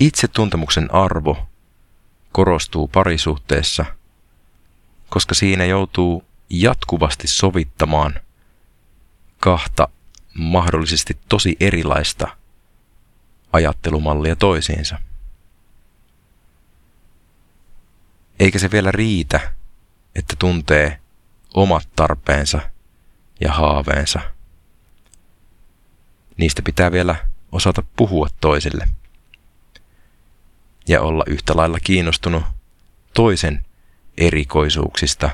Itsetuntemuksen arvo korostuu parisuhteessa, koska siinä joutuu jatkuvasti sovittamaan kahta mahdollisesti tosi erilaista ajattelumallia toisiinsa. Eikä se vielä riitä, että tuntee omat tarpeensa ja haaveensa. Niistä pitää vielä osata puhua toisille ja olla yhtä lailla kiinnostunut toisen erikoisuuksista,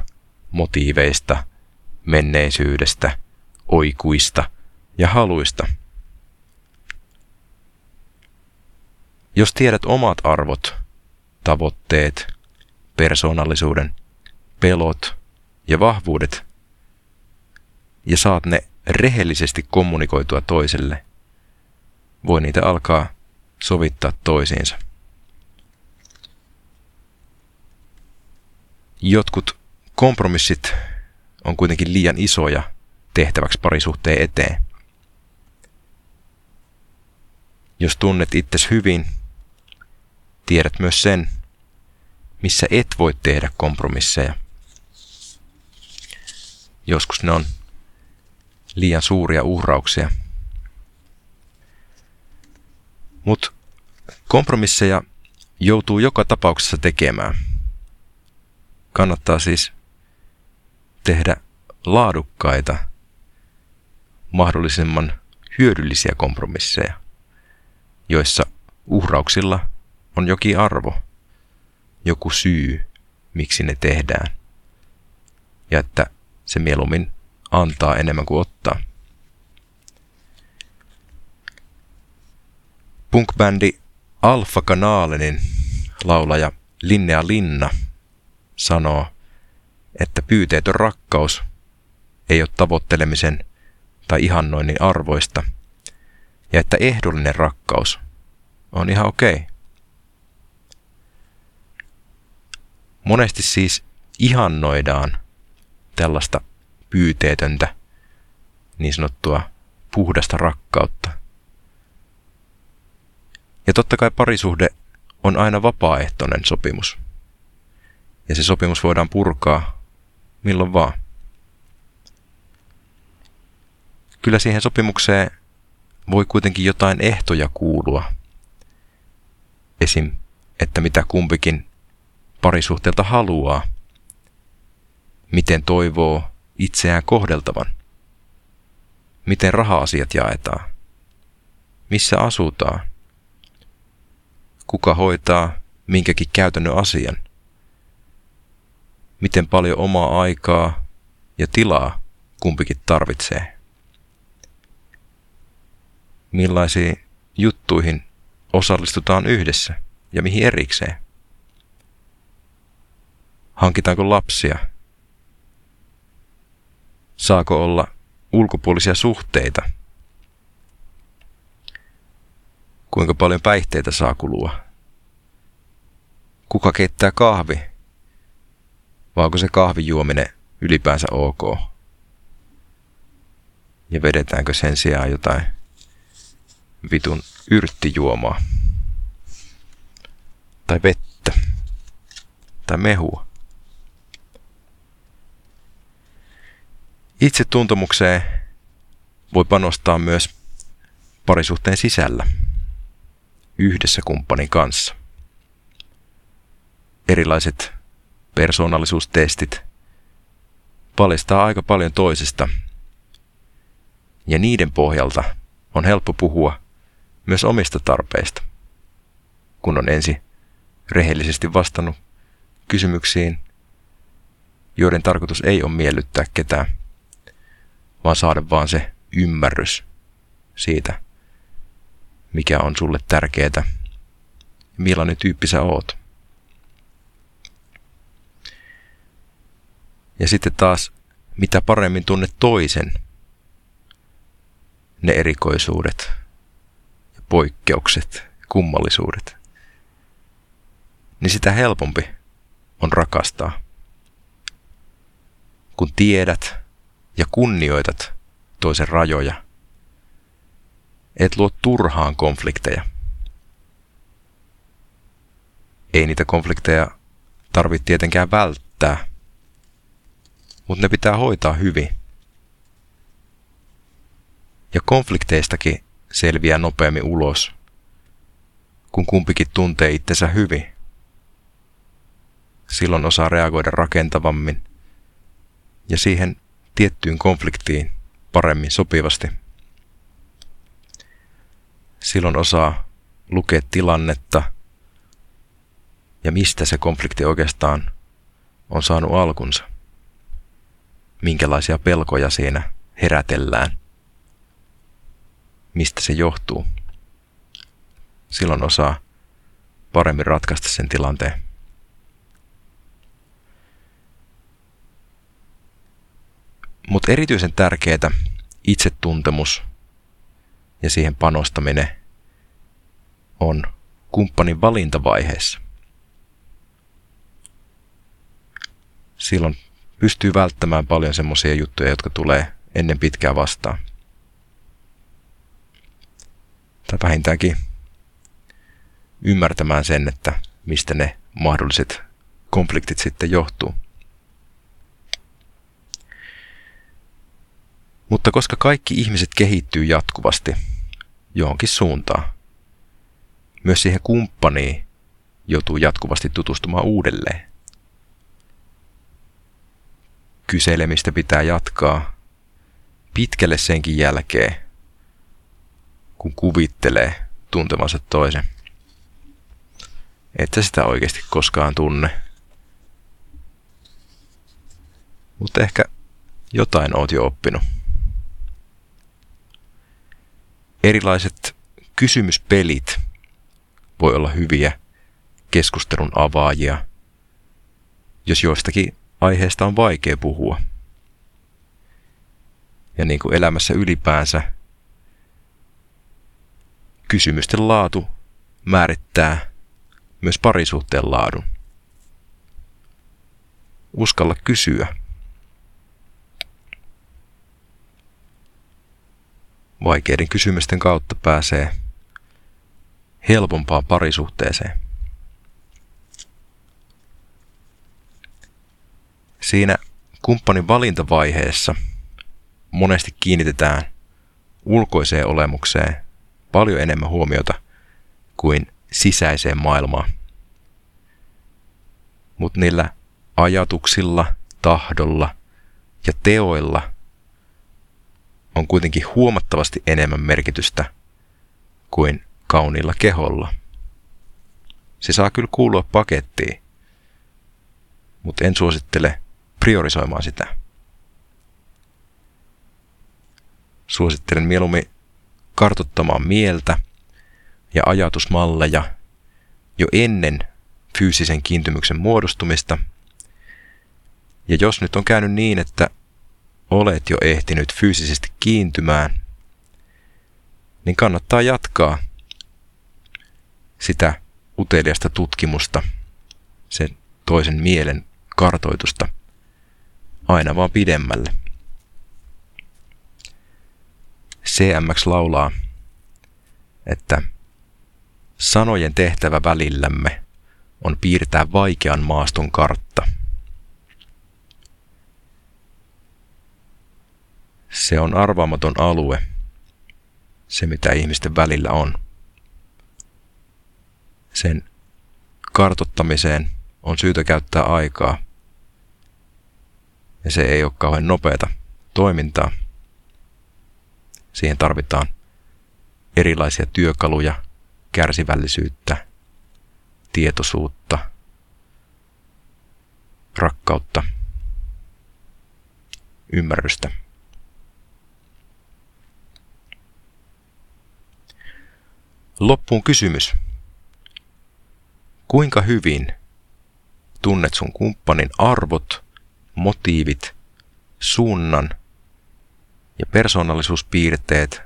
motiiveista, menneisyydestä, oikuista ja haluista. Jos tiedät omat arvot, tavoitteet, persoonallisuuden, pelot ja vahvuudet ja saat ne rehellisesti kommunikoitua toiselle, voi niitä alkaa sovittaa toisiinsa. Jotkut kompromissit on kuitenkin liian isoja tehtäväksi parisuhteen eteen. Jos tunnet itses hyvin, tiedät myös sen, missä et voi tehdä kompromisseja. Joskus ne on liian suuria uhrauksia. Mutta kompromisseja joutuu joka tapauksessa tekemään. Kannattaa siis tehdä laadukkaita, mahdollisimman hyödyllisiä kompromisseja, joissa uhrauksilla on jokin arvo, joku syy, miksi ne tehdään. Ja että se mieluummin antaa enemmän kuin ottaa. Punkbändi Alfa Kanaalinin laulaja Linnea Linna sanoo, että pyyteetön rakkaus ei ole tavoittelemisen tai ihannoinnin arvoista, ja että ehdollinen rakkaus on ihan okei. Okay. Monesti siis ihannoidaan tällaista pyyteetöntä, niin sanottua puhdasta rakkautta. Ja totta kai parisuhde on aina vapaaehtoinen sopimus. Ja se sopimus voidaan purkaa milloin vaan. Kyllä siihen sopimukseen voi kuitenkin jotain ehtoja kuulua. Esim. että mitä kumpikin parisuhteelta haluaa. Miten toivoo itseään kohdeltavan. Miten raha-asiat jaetaan. Missä asutaan. Kuka hoitaa minkäkin käytännön asian miten paljon omaa aikaa ja tilaa kumpikin tarvitsee. Millaisiin juttuihin osallistutaan yhdessä ja mihin erikseen. Hankitaanko lapsia? Saako olla ulkopuolisia suhteita? Kuinka paljon päihteitä saa kulua? Kuka keittää kahvi vai onko se kahvijuominen ylipäänsä ok? Ja vedetäänkö sen sijaan jotain vitun yrttijuomaa? Tai vettä? Tai mehua? Itse tuntemukseen voi panostaa myös parisuhteen sisällä, yhdessä kumppanin kanssa. Erilaiset persoonallisuustestit paljastaa aika paljon toisesta. Ja niiden pohjalta on helppo puhua myös omista tarpeista, kun on ensin rehellisesti vastannut kysymyksiin, joiden tarkoitus ei ole miellyttää ketään, vaan saada vaan se ymmärrys siitä, mikä on sulle tärkeää, millainen tyyppi sä oot. Ja sitten taas, mitä paremmin tunnet toisen, ne erikoisuudet poikkeukset, kummallisuudet, niin sitä helpompi on rakastaa. Kun tiedät ja kunnioitat toisen rajoja, et luo turhaan konflikteja. Ei niitä konflikteja tarvitse tietenkään välttää, mutta ne pitää hoitaa hyvin. Ja konflikteistakin selviää nopeammin ulos, kun kumpikin tuntee itsensä hyvin. Silloin osaa reagoida rakentavammin ja siihen tiettyyn konfliktiin paremmin sopivasti. Silloin osaa lukea tilannetta ja mistä se konflikti oikeastaan on saanut alkunsa. Minkälaisia pelkoja siinä herätellään. Mistä se johtuu. Silloin osaa paremmin ratkaista sen tilanteen. Mutta erityisen tärkeää itsetuntemus ja siihen panostaminen on kumppanin valintavaiheessa. Silloin pystyy välttämään paljon semmoisia juttuja, jotka tulee ennen pitkää vastaan. Tai vähintäänkin ymmärtämään sen, että mistä ne mahdolliset konfliktit sitten johtuu. Mutta koska kaikki ihmiset kehittyy jatkuvasti johonkin suuntaan, myös siihen kumppaniin joutuu jatkuvasti tutustumaan uudelleen. Kyselemistä pitää jatkaa pitkälle senkin jälkeen, kun kuvittelee tuntevansa toisen. Et sä sitä oikeasti koskaan tunne. Mutta ehkä jotain oot jo oppinut. Erilaiset kysymyspelit voi olla hyviä keskustelun avaajia, jos joistakin aiheesta on vaikea puhua. Ja niin kuin elämässä ylipäänsä, kysymysten laatu määrittää myös parisuhteen laadun. Uskalla kysyä. Vaikeiden kysymysten kautta pääsee helpompaan parisuhteeseen. Siinä kumppanin valintavaiheessa monesti kiinnitetään ulkoiseen olemukseen paljon enemmän huomiota kuin sisäiseen maailmaan. Mutta niillä ajatuksilla, tahdolla ja teoilla on kuitenkin huomattavasti enemmän merkitystä kuin kauniilla keholla. Se saa kyllä kuulua pakettiin, mutta en suosittele priorisoimaan sitä. Suosittelen mieluummin kartottamaan mieltä ja ajatusmalleja jo ennen fyysisen kiintymyksen muodostumista. Ja jos nyt on käynyt niin, että olet jo ehtinyt fyysisesti kiintymään, niin kannattaa jatkaa sitä uteliasta tutkimusta, sen toisen mielen kartoitusta aina vaan pidemmälle. CMX laulaa, että sanojen tehtävä välillämme on piirtää vaikean maaston kartta. Se on arvaamaton alue, se mitä ihmisten välillä on. Sen kartottamiseen on syytä käyttää aikaa. Ja se ei ole kauhean nopeata toimintaa. Siihen tarvitaan erilaisia työkaluja, kärsivällisyyttä, tietoisuutta, rakkautta, ymmärrystä. Loppuun kysymys. Kuinka hyvin tunnet sun kumppanin arvot, motiivit, suunnan ja persoonallisuuspiirteet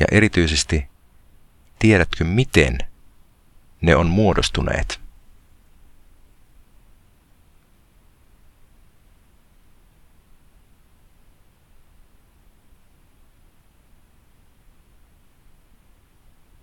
ja erityisesti tiedätkö miten ne on muodostuneet?